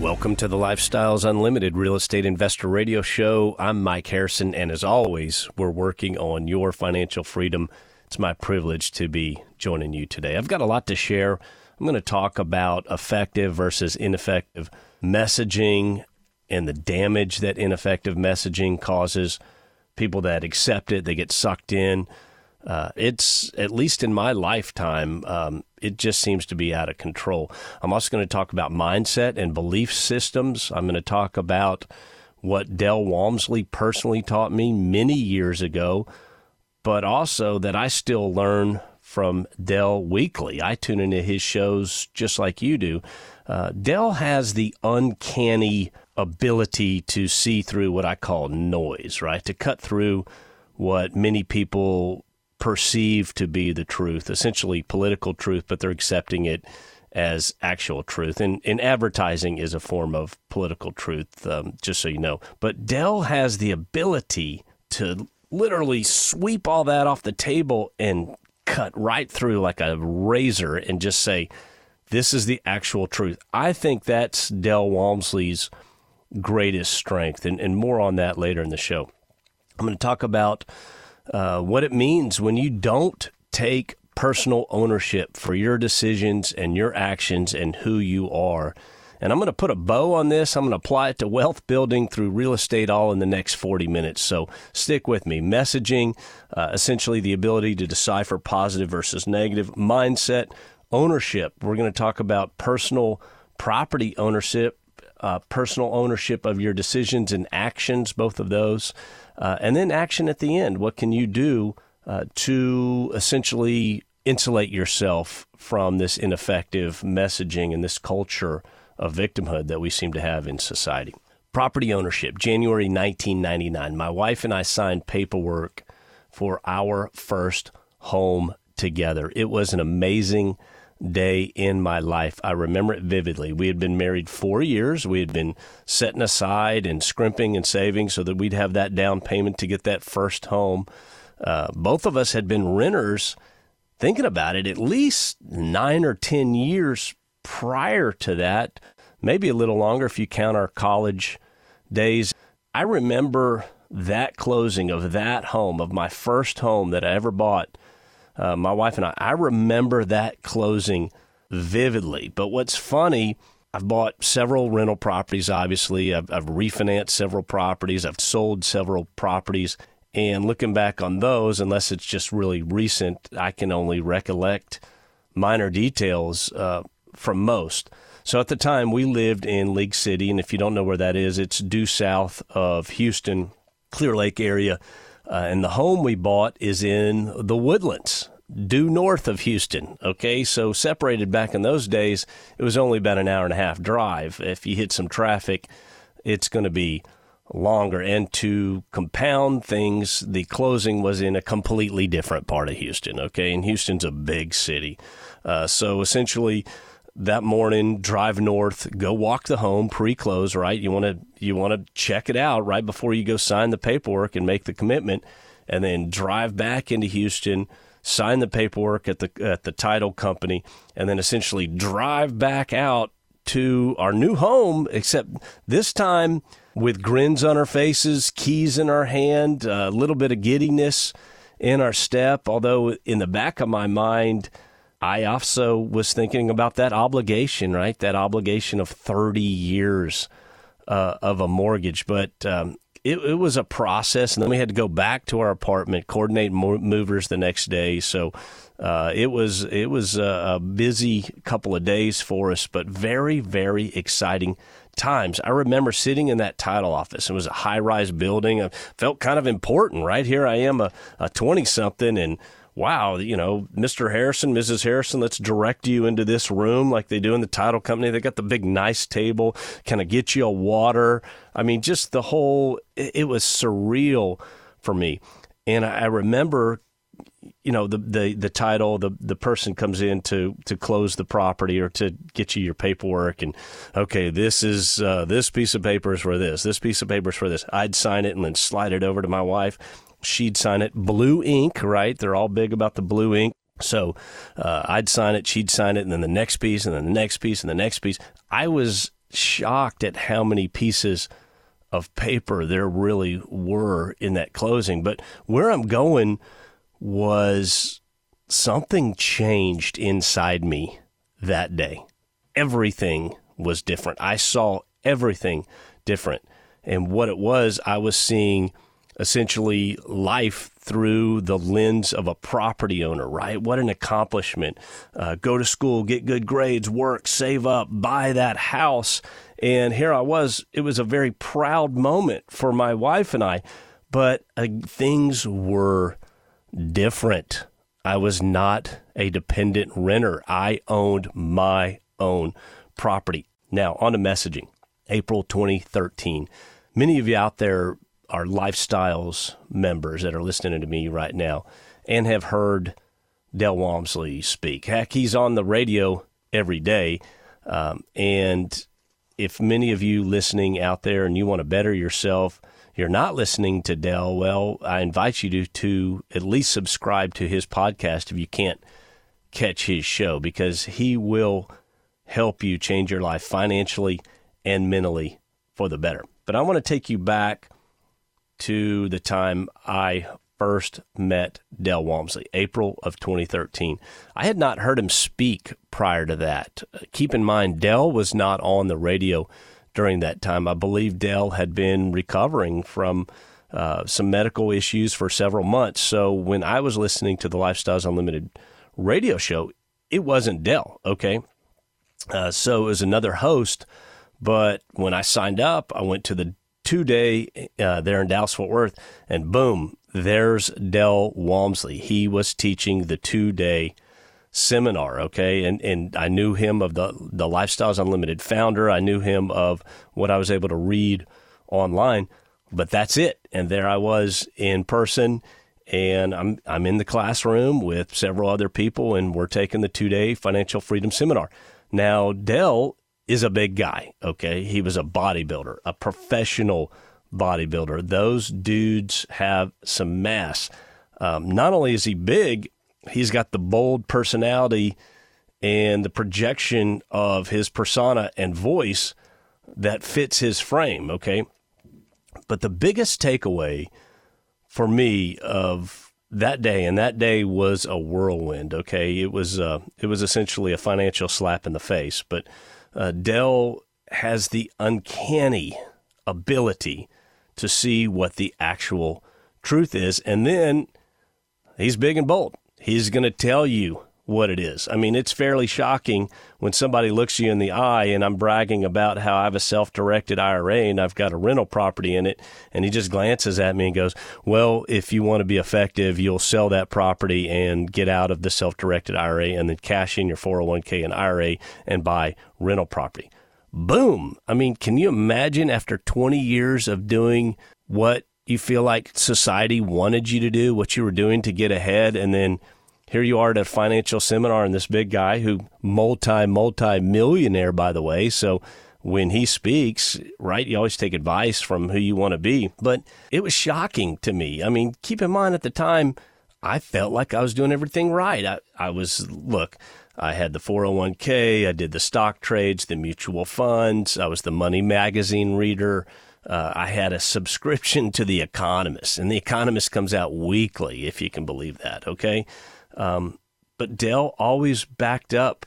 Welcome to the Lifestyles Unlimited Real Estate Investor Radio Show. I'm Mike Harrison, and as always, we're working on your financial freedom. It's my privilege to be joining you today. I've got a lot to share. I'm going to talk about effective versus ineffective messaging and the damage that ineffective messaging causes. People that accept it, they get sucked in. Uh, it's at least in my lifetime, um, it just seems to be out of control. I'm also going to talk about mindset and belief systems. I'm going to talk about what Del Walmsley personally taught me many years ago, but also that I still learn from Del weekly. I tune into his shows just like you do. Uh, Del has the uncanny ability to see through what I call noise, right? To cut through what many people perceive to be the truth, essentially political truth, but they're accepting it as actual truth. And, and advertising is a form of political truth, um, just so you know. But Del has the ability to literally sweep all that off the table and cut right through like a razor and just say, this is the actual truth. I think that's Del Walmsley's greatest strength, and, and more on that later in the show. I'm going to talk about uh, what it means when you don't take personal ownership for your decisions and your actions and who you are. And I'm going to put a bow on this. I'm going to apply it to wealth building through real estate all in the next 40 minutes. So stick with me. Messaging, uh, essentially the ability to decipher positive versus negative, mindset, ownership. We're going to talk about personal property ownership, uh, personal ownership of your decisions and actions, both of those. Uh, and then action at the end. What can you do uh, to essentially insulate yourself from this ineffective messaging and this culture of victimhood that we seem to have in society? Property ownership, January 1999. My wife and I signed paperwork for our first home together. It was an amazing day in my life. I remember it vividly. We had been married four years. We had been setting aside and scrimping and saving so that we'd have that down payment to get that first home. Uh, both of us had been renters, thinking about it, at least nine or 10 years prior to that, maybe a little longer if you count our college days. I remember that closing of that home, of my first home that I ever bought uh, my wife and I. I remember that closing vividly. But what's funny, I've bought several rental properties, obviously. I've, I've refinanced several properties. I've sold several properties. And looking back on those, unless it's just really recent, I can only recollect minor details uh, from most. So at the time, we lived in League City. And if you don't know where that is, it's due south of Houston, Clear Lake area. Uh, and the home we bought is in the woodlands, due north of Houston. Okay, so separated back in those days, it was only about an hour and a half drive. If you hit some traffic, it's going to be longer. And to compound things, the closing was in a completely different part of Houston. Okay, and Houston's a big city. Uh, so essentially, that morning, drive north, go walk the home pre-close. Right, you want to you want to check it out right before you go sign the paperwork and make the commitment, and then drive back into Houston, sign the paperwork at the at the title company, and then essentially drive back out to our new home. Except this time with grins on our faces, keys in our hand, a little bit of giddiness in our step. Although in the back of my mind I also was thinking about that obligation, right? That obligation of 30 years uh, of a mortgage. But um, it, it, was a process. And then we had to go back to our apartment, coordinate movers the next day. So uh, it was it was a, a busy couple of days for us, but very, very exciting times. I remember sitting in that title office. It was a high rise building. I felt kind of important, right? Here I am, a 20 something, and wow, you know, Mr. Harrison, Mrs. Harrison, let's direct you into this room like they do in the title company. They got the big, nice table. Can I get you a water? I mean, just the whole, it, was surreal for me. And I remember you know the the the title the the person comes in to to close the property or to get you your paperwork and okay this is uh, this piece of paper is for this this piece of paper is for this I'd sign it and then slide it over to my wife she'd sign it blue ink right they're all big about the blue ink so uh, I'd sign it she'd sign it and then the next piece and then the next piece and the next piece I was shocked at how many pieces of paper there really were in that closing but where I'm going was something changed inside me that day. Everything was different. I saw everything different. And what it was, I was seeing essentially life through the lens of a property owner, right? What an accomplishment. Uh, go to school, get good grades, work, save up, buy that house. And here I was. It was a very proud moment for my wife and I, but uh, things were different. I was not a dependent renter. I owned my own property. Now, on to messaging. April 2013. Many of you out there are lifestyles members that are listening to me right now and have heard Del Walmsley speak. Heck, he's on the radio every day. Um, and if many of you listening out there and you want to better yourself, you're not listening to Del, well, I invite you to, to at least subscribe to his podcast if you can't catch his show because he will help you change your life financially and mentally for the better. But I want to take you back to the time I first met Del Walmsley, April of 2013. I had not heard him speak prior to that. Keep in mind, Del was not on the radio during that time. I believe Del had been recovering from uh, some medical issues for several months. So when I was listening to the Lifestyles Unlimited radio show, it wasn't Del, okay? Uh, so it was another host. But when I signed up, I went to the two day uh, there in Dallas Fort Worth, and boom, there's Del Walmsley. He was teaching the two day seminar, okay? And and I knew him of the the Lifestyles Unlimited founder. I knew him of what I was able to read online, but that's it. And there I was in person and I'm I'm in the classroom with several other people and we're taking the 2-day financial freedom seminar. Now, Del is a big guy, okay? He was a bodybuilder, a professional bodybuilder. Those dudes have some mass. Um, not only is he big, he's got the bold personality and the projection of his persona and voice that fits his frame, okay? But the biggest takeaway for me of that day, and that day was a whirlwind. Okay, it was uh, it was essentially a financial slap in the face. But uh, Del has the uncanny ability to see what the actual truth is, and then he's big and bold. He's going to tell you what it is. I mean, it's fairly shocking when somebody looks you in the eye and I'm bragging about how I have a self directed IRA and I've got a rental property in it. And he just glances at me and goes, Well, if you want to be effective, you'll sell that property and get out of the self directed IRA and then cash in your 401k and IRA and buy rental property. Boom. I mean, can you imagine after 20 years of doing what you feel like society wanted you to do, what you were doing to get ahead, and then here you are at a financial seminar, and this big guy who multi multi millionaire, by the way. So when he speaks, right, you always take advice from who you want to be. But it was shocking to me. I mean, keep in mind at the time, I felt like I was doing everything right. I, I was, look, I had the 401k, I did the stock trades, the mutual funds, I was the money magazine reader. Uh, I had a subscription to The Economist, and The Economist comes out weekly, if you can believe that. Okay, um, but Del always backed up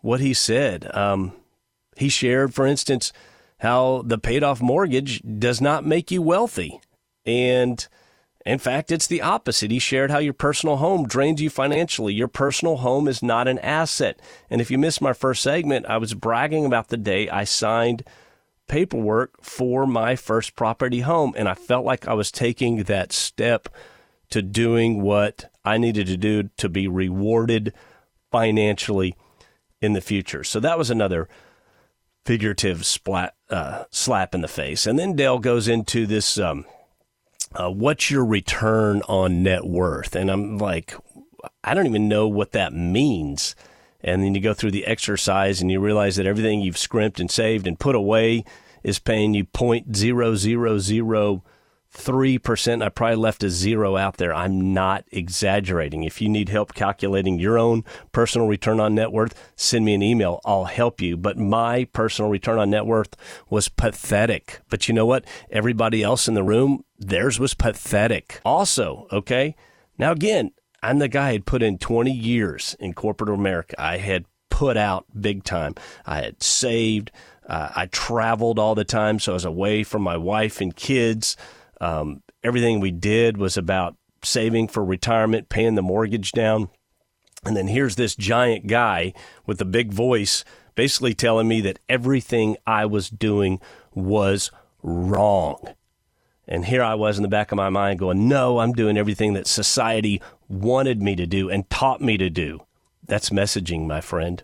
what he said. Um, he shared, for instance, how the paid off mortgage does not make you wealthy. And in fact, it's the opposite. He shared how your personal home drains you financially. Your personal home is not an asset. And if you missed my first segment, I was bragging about the day I signed paperwork for my first property home. And I felt like I was taking that step to doing what I needed to do to be rewarded financially in the future. So that was another figurative splat, uh, slap in the face. And then Dale goes into this um, uh, what's your return on net worth? And I'm like, I don't even know what that means. And then you go through the exercise and you realize that everything you've scrimped and saved and put away is paying you point zero zero zero 3%. I probably left a zero out there. I'm not exaggerating. If you need help calculating your own personal return on net worth, send me an email. I'll help you. But my personal return on net worth was pathetic. But you know what? Everybody else in the room, theirs was pathetic also. Okay. Now, again, I'm the guy who had put in 20 years in corporate America. I had put out big time. I had saved. Uh, I traveled all the time. So I was away from my wife and kids. Um, everything we did was about saving for retirement, paying the mortgage down. And then here's this giant guy with a big voice basically telling me that everything I was doing was wrong. And here I was in the back of my mind going, no, I'm doing everything that society wanted me to do and taught me to do. That's messaging, my friend.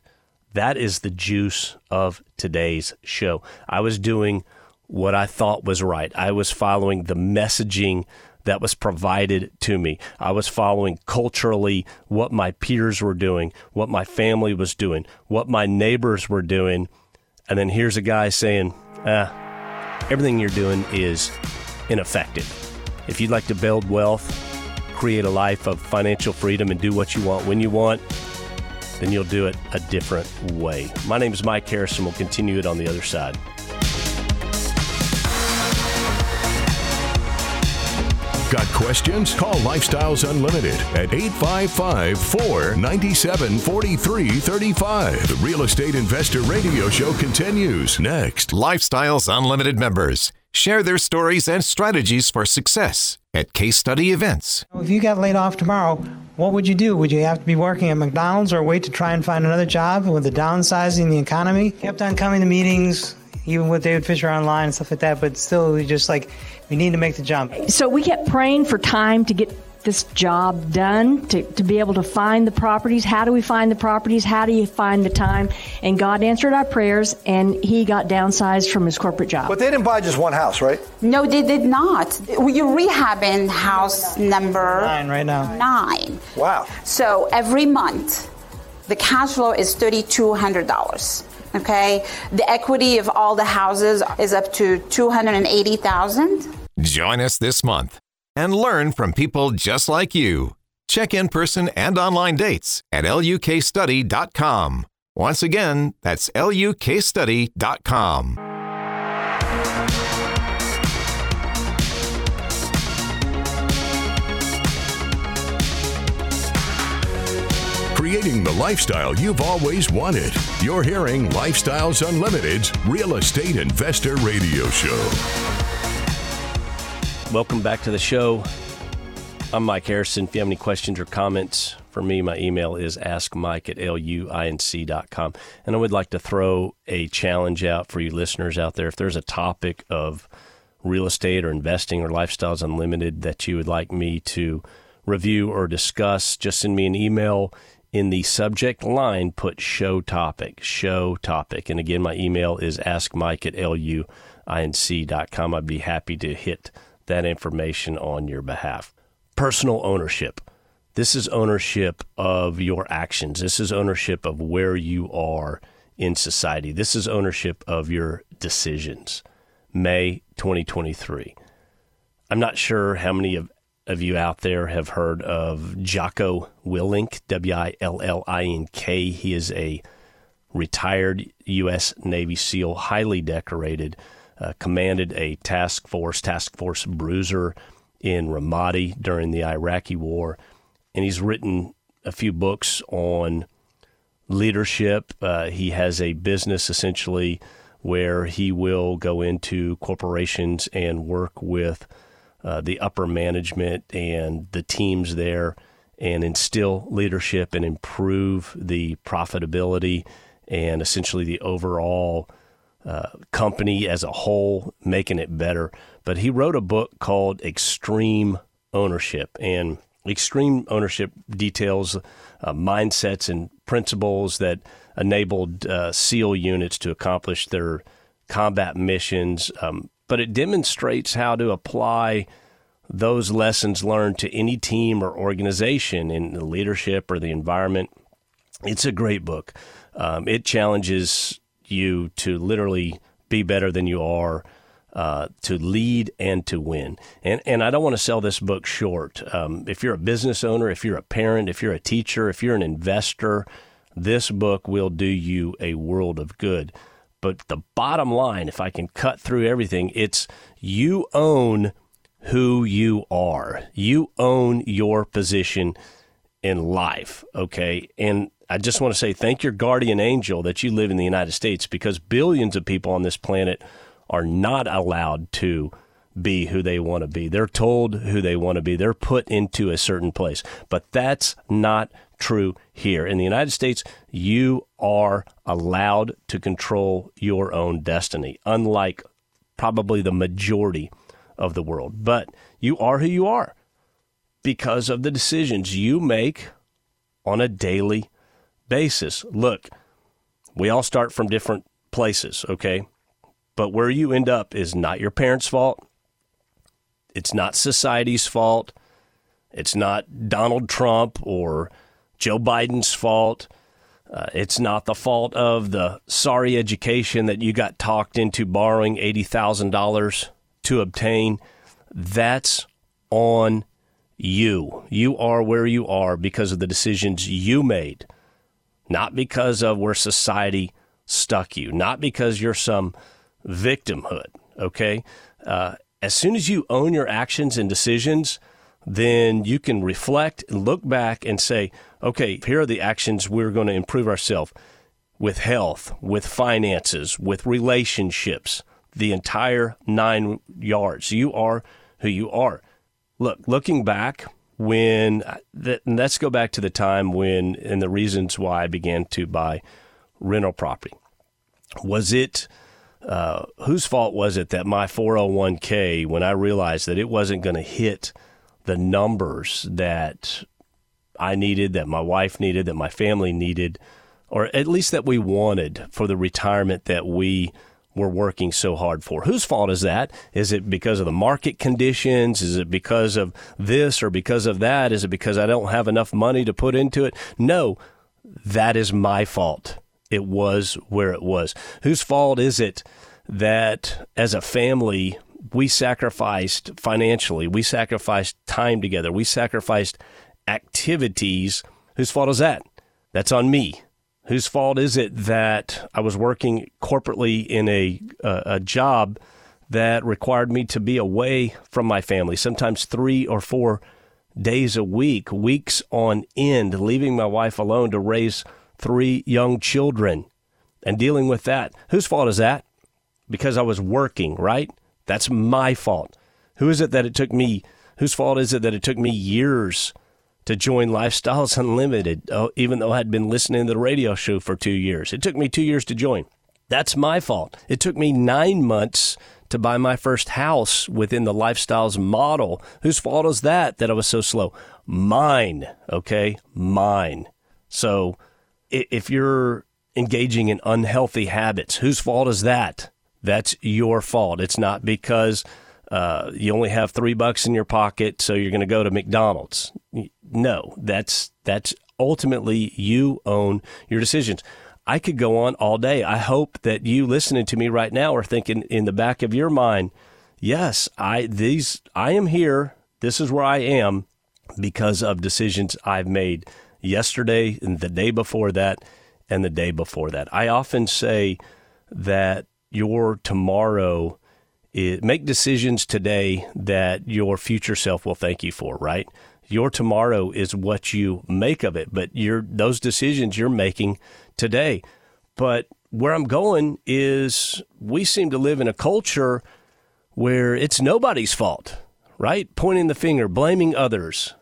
That is the juice of today's show. I was doing what I thought was right. I was following the messaging that was provided to me. I was following culturally what my peers were doing, what my family was doing, what my neighbors were doing. And then here's a guy saying, ah, everything you're doing is ineffective. If you'd like to build wealth, create a life of financial freedom, and do what you want when you want, then you'll do it a different way. My name is Mike Harrison. We'll continue it on the other side. Got questions? Call Lifestyles Unlimited at 855 497 4335. The Real Estate Investor Radio Show continues next. Lifestyles Unlimited members share their stories and strategies for success at case study events. If you got laid off tomorrow, what would you do? Would you have to be working at McDonald's or wait to try and find another job with the downsizing the economy? Kept on coming to meetings, even with David Fisher online and stuff like that, but still, just like, we need to make the jump. So we kept praying for time to get this job done, to, to be able to find the properties. How do we find the properties? How do you find the time? And God answered our prayers, and he got downsized from his corporate job. But they didn't buy just one house, right? No, they did not. You're rehabbing house number Nine right now. nine. Wow. So every month, the cash flow is $3,200. Okay, the equity of all the houses is up to 280,000. Join us this month and learn from people just like you. Check in person and online dates at lukstudy.com. Once again, that's lukstudy.com. Creating the lifestyle you've always wanted. You're hearing Lifestyles Unlimited's Real Estate Investor Radio Show. Welcome back to the show. I'm Mike Harrison. If you have any questions or comments for me, my email is askmike at luinc.com. And I would like to throw a challenge out for you listeners out there. If there's a topic of real estate or investing or lifestyles unlimited that you would like me to review or discuss, just send me an email. In the subject line, put show topic, show topic. And again, my email is askmike at luinc.com. I'd be happy to hit that information on your behalf. Personal ownership. This is ownership of your actions. This is ownership of where you are in society. This is ownership of your decisions. May 2023. I'm not sure how many of, of you out there have heard of Jocko Willink, W I L L I N K. He is a retired U.S. Navy SEAL, highly decorated uh, commanded a task force, Task Force Bruiser, in Ramadi during the Iraqi War, and he's written a few books on leadership. Uh, he has a business essentially where he will go into corporations and work with uh, the upper management and the teams there and instill leadership and improve the profitability and essentially the overall uh, company as a whole, making it better. But he wrote a book called Extreme ownership. And extreme ownership details uh, mindsets and principles that enabled uh, SEAL units to accomplish their combat missions. Um, but it demonstrates how to apply those lessons learned to any team or organization in the leadership or the environment. It's a great book. Um, it challenges you to literally be better than you are, uh, to lead and to win. And and I don't want to sell this book short. Um, if you're a business owner, if you're a parent, if you're a teacher, if you're an investor, this book will do you a world of good. But the bottom line, if I can cut through everything, it's you own who you are. You own your position in life, okay? And I just want to say thank your guardian angel that you live in the United States because billions of people on this planet are not allowed to be who they want to be. They're told who they want to be. They're put into a certain place. But that's not true here. In the United States, you are allowed to control your own destiny, unlike probably the majority of the world. But you are who you are because of the decisions you make on a daily basis. Look, we all start from different places, okay? But where you end up is not your parents' fault. It's not society's fault. It's not Donald Trump or Joe Biden's fault. Uh, it's not the fault of the sorry education that you got talked into borrowing $80,000 to obtain. That's on you. You are where you are because of the decisions you made, not because of where society stuck you, not because you're some victimhood. Okay? Uh, as soon as you own your actions and decisions, then you can reflect and look back and say, okay, here are the actions we're going to improve ourselves with health, with finances, with relationships, the entire nine yards. You are who you are. Look, looking back, when uh, that, let's go back to the time when and the reasons why I began to buy rental property. Was it uh, whose fault was it that my 401k, when I realized that it wasn't going to hit the numbers that I needed, that my wife needed, that my family needed, or at least that we wanted for the retirement that we were working so hard for. Whose fault is that? Is it because of the market conditions? Is it because of this or because of that? Is it because I don't have enough money to put into it? No, that is my fault. It was where it was. Whose fault is it that as a family we sacrificed financially, we sacrificed time together, we sacrificed activities? Whose fault is that? That's on me. Whose fault is it that I was working corporately in a a job that required me to be away from my family, sometimes three or four days a week, weeks on end, leaving my wife alone to raise three young children and dealing with that. Whose fault is that? Because I was working, right? That's my fault. Who is it that it took me? Whose fault is it that it took me years to join Lifestyles Unlimited, oh, even though I had been listening to the radio show for two years? It took me two years to join. That's my fault. It took me nine months to buy my first house within the Lifestyles model. Whose fault is that that I was so slow? Mine, okay? Mine. So if you're engaging in unhealthy habits, whose fault is that? That's your fault. It's not because uh, you only have three bucks in your pocket, so you're going to go to McDonald's. No, that's that's ultimately you own your decisions. I could go on all day. I hope that you listening to me right now are thinking in the back of your mind, yes, I these I am here. This is where I am because of decisions I've made yesterday and the day before that and the day before that. I often say that your tomorrow is, make decisions today that your future self will thank you for, right? Your tomorrow is what you make of it, but your those decisions you're making today. But where I'm going is we seem to live in a culture where it's nobody's fault, right? Pointing the finger, blaming others.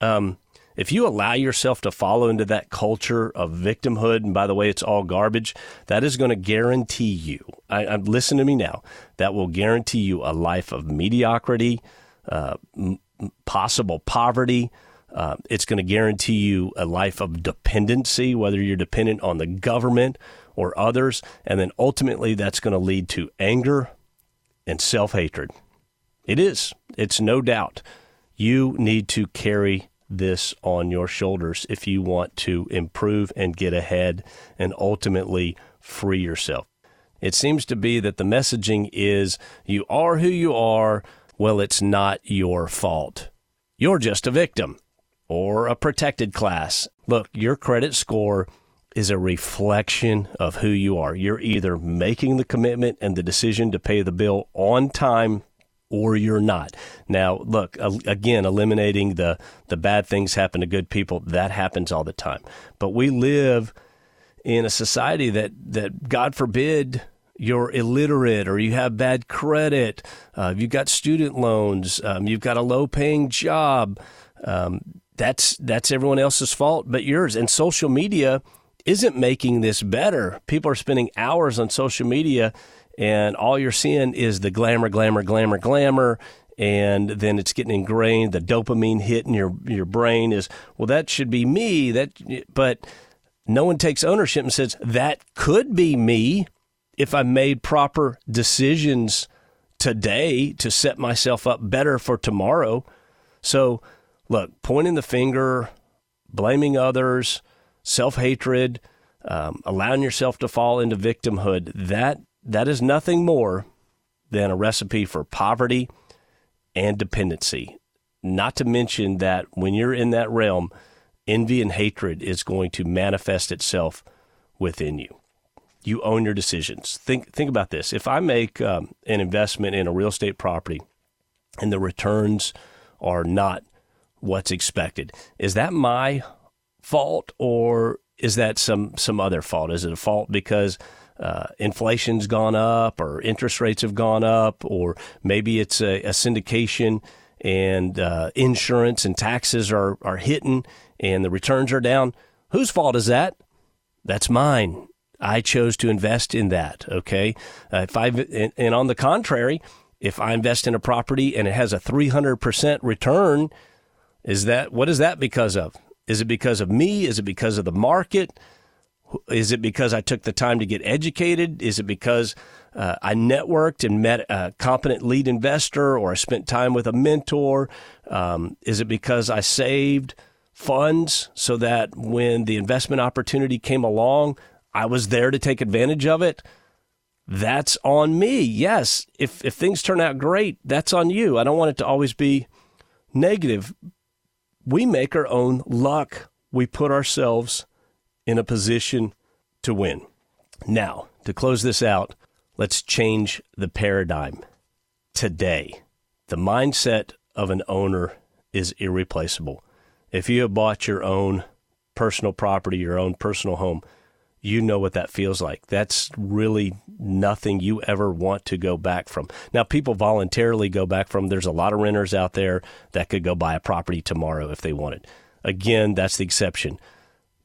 Um, if you allow yourself to follow into that culture of victimhood, and by the way, it's all garbage, that is going to guarantee you, I, I, listen to me now, that will guarantee you a life of mediocrity, uh, m- possible poverty. Uh, it's going to guarantee you a life of dependency, whether you're dependent on the government or others. And then ultimately, that's going to lead to anger and self hatred. It is. It's no doubt. You need to carry this on your shoulders if you want to improve and get ahead and ultimately free yourself. It seems to be that the messaging is you are who you are. Well, it's not your fault. You're just a victim or a protected class. Look, your credit score is a reflection of who you are. You're either making the commitment and the decision to pay the bill on time or you're not. Now, look, again, eliminating the the bad things happen to good people, that happens all the time. But we live in a society that that God forbid you're illiterate or you have bad credit, uh, you've got student loans, um, you've got a low paying job. Um, that's that's everyone else's fault but yours. And social media isn't making this better. People are spending hours on social media, and all you're seeing is the glamour, glamour, glamour, glamour. And then it's getting ingrained. The dopamine hit in your your brain is well. That should be me. That, but no one takes ownership and says that could be me if I made proper decisions today to set myself up better for tomorrow. So, look, pointing the finger, blaming others, self hatred, um, allowing yourself to fall into victimhood, that that is nothing more than a recipe for poverty and dependency. Not to mention that when you're in that realm, envy and hatred is going to manifest itself within you. You own your decisions. Think think about this. If I make um, an investment in a real estate property and the returns are not what's expected, is that my fault or is that some some other fault? Is it a fault because uh, inflation's gone up or interest rates have gone up, or maybe it's a, a syndication and uh, insurance and taxes are are hitting and the returns are down? Whose fault is that? That's mine. I chose to invest in that. Okay, uh, if I and, and on the contrary, if I invest in a property and it has a three hundred percent return, is that what is that because of? Is it because of me? Is it because of the market? Is it because I took the time to get educated? Is it because uh, I networked and met a competent lead investor or I spent time with a mentor? Um, is it because I saved funds so that when the investment opportunity came along, I was there to take advantage of it? That's on me. Yes. If, if things turn out great, that's on you. I don't want it to always be negative, we make our own luck. We put ourselves in a position to win. Now, to close this out, let's change the paradigm. Today, the mindset of an owner is irreplaceable. If you have bought your own personal property, your own personal home, you know what that feels like. That's really nothing you ever want to go back from. Now, people voluntarily go back from. There's a lot of renters out there that could go buy a property tomorrow if they wanted. Again, that's the exception.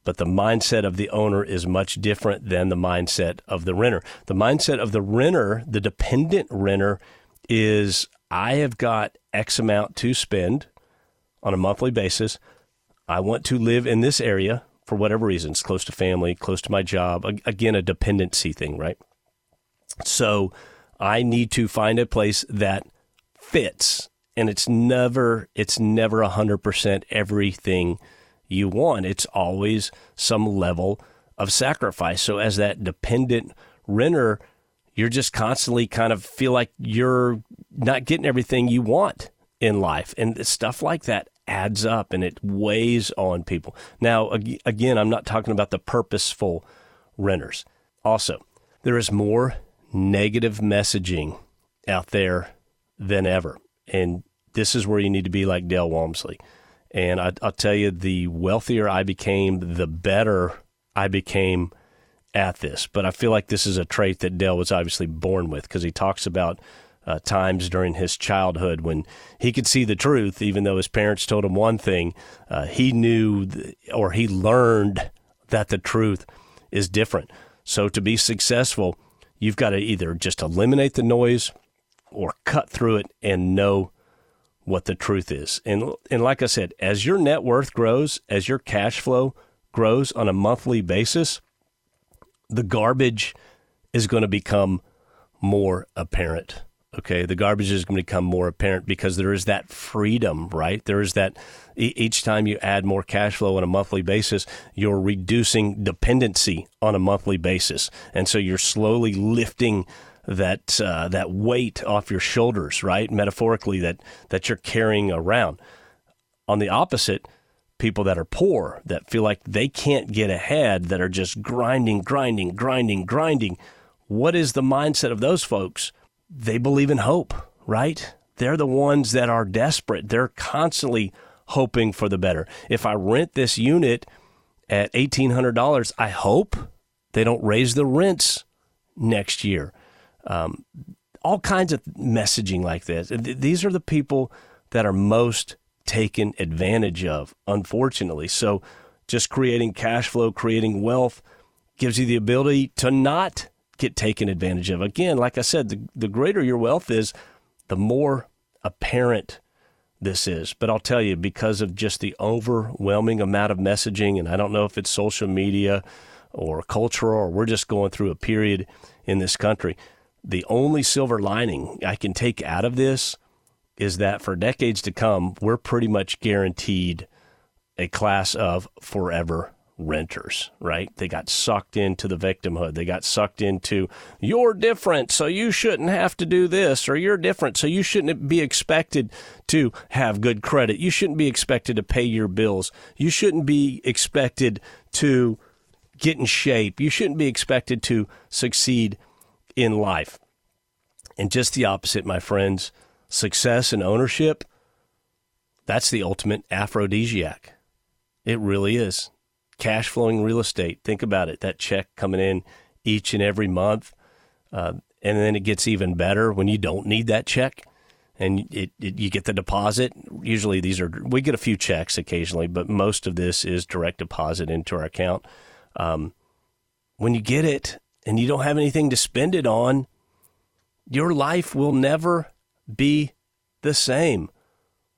But the mindset of the owner is much different than the mindset of the renter. The mindset of the renter, the dependent renter, is I have got X amount to spend on a monthly basis. I want to live in this area for whatever reasons, close to family, close to my job. Again, a dependency thing, right? So I need to find a place that fits. And it's never, it's never 100% everything you want. It's always some level of sacrifice. So as that dependent renter, you're just constantly kind of feel like you're not getting everything you want in life. And stuff like that adds up and it weighs on people. Now, again, I'm not talking about the purposeful renters. Also, there is more negative messaging out there than ever. And this is where you need to be like Dale Walmsley. And I, will tell you, the wealthier I became, the better I became at this. But I feel like this is a trait that Dale was obviously born with because he talks about uh, times during his childhood when he could see the truth, even though his parents told him one thing. Uh, he knew th- or he learned that the truth is different. So to be successful, you've got to either just eliminate the noise or cut through it and know what the truth is. And and like I said, as your net worth grows, as your cash flow grows on a monthly basis, the garbage is going to become more apparent. Okay, the garbage is going to become more apparent because there is that freedom, right? There is that each time you add more cash flow on a monthly basis, you're reducing dependency on a monthly basis, and so you're slowly lifting that uh, that weight off your shoulders, right? Metaphorically, that that you're carrying around. On the opposite, people that are poor that feel like they can't get ahead, that are just grinding, grinding, grinding, grinding. What is the mindset of those folks? They believe in hope, right? They're the ones that are desperate. They're constantly hoping for the better. If I rent this unit at $1,800, I hope they don't raise the rents next year. Um, all kinds of messaging like this. These are the people that are most taken advantage of, unfortunately. So, just creating cash flow, creating wealth gives you the ability to not get taken advantage of. Again, like I said, the, the greater your wealth is, the more apparent this is. But I'll tell you, because of just the overwhelming amount of messaging, and I don't know if it's social media or cultural, or we're just going through a period in this country. The only silver lining I can take out of this is that for decades to come, we're pretty much guaranteed a class of forever renters, right? They got sucked into the victimhood. They got sucked into, you're different, so you shouldn't have to do this, or you're different, so you shouldn't be expected to have good credit. You shouldn't be expected to pay your bills. You shouldn't be expected to get in shape. You shouldn't be expected to succeed in life. And just the opposite, my friends success and ownership, that's the ultimate aphrodisiac. It really is cash flowing real estate. Think about it that check coming in each and every month. Uh, and then it gets even better when you don't need that check and it, it, you get the deposit. Usually, these are we get a few checks occasionally, but most of this is direct deposit into our account. Um, when you get it and you don't have anything to spend it on, your life will never be the same.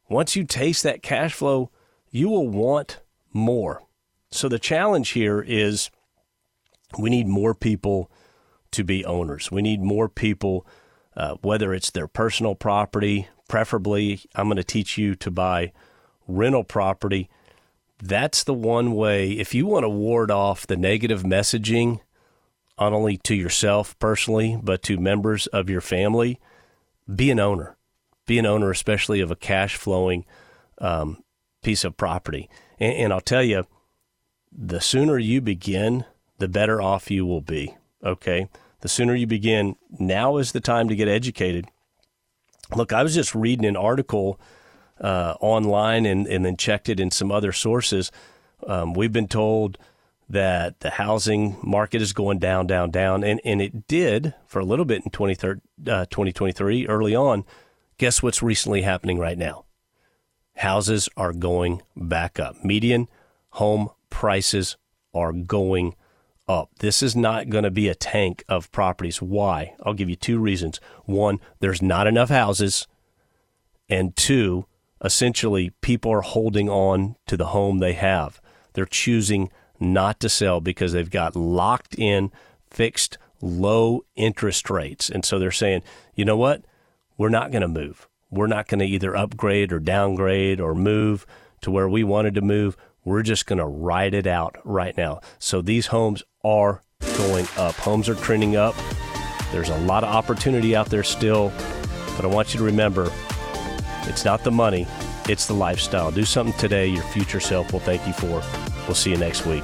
Once you taste that cash flow, you will want more. So the challenge here is we need more people to be owners. We need more people, uh, whether it's their personal property, preferably, I'm going to teach you to buy rental property. That's the one way, if you want to ward off the negative messaging, not only to yourself personally, but to members of your family, be an owner. Be an owner, especially of a cash flowing um, piece of property. And, and I'll tell you, the sooner you begin, the better off you will be. Okay. The sooner you begin, now is the time to get educated. Look, I was just reading an article uh, online and, and then checked it in some other sources. Um, we've been told that the housing market is going down, down, down, and, and it did for a little bit in 2023 uh, early on. Guess what's recently happening right now? Houses are going back up. Median home prices are going up. This is not going to be a tank of properties. Why? I'll give you two reasons. One, there's not enough houses. And two, essentially, people are holding on to the home they have. They're choosing not to sell because they've got locked in fixed low interest rates. And so they're saying, you know what? We're not going to move. We're not going to either upgrade or downgrade or move to where we wanted to move. We're just going to ride it out right now. So these homes are going up. Homes are trending up. There's a lot of opportunity out there still, but I want you to remember it's not the money, it's the lifestyle. Do something today your future self will thank you for. We'll see you next week.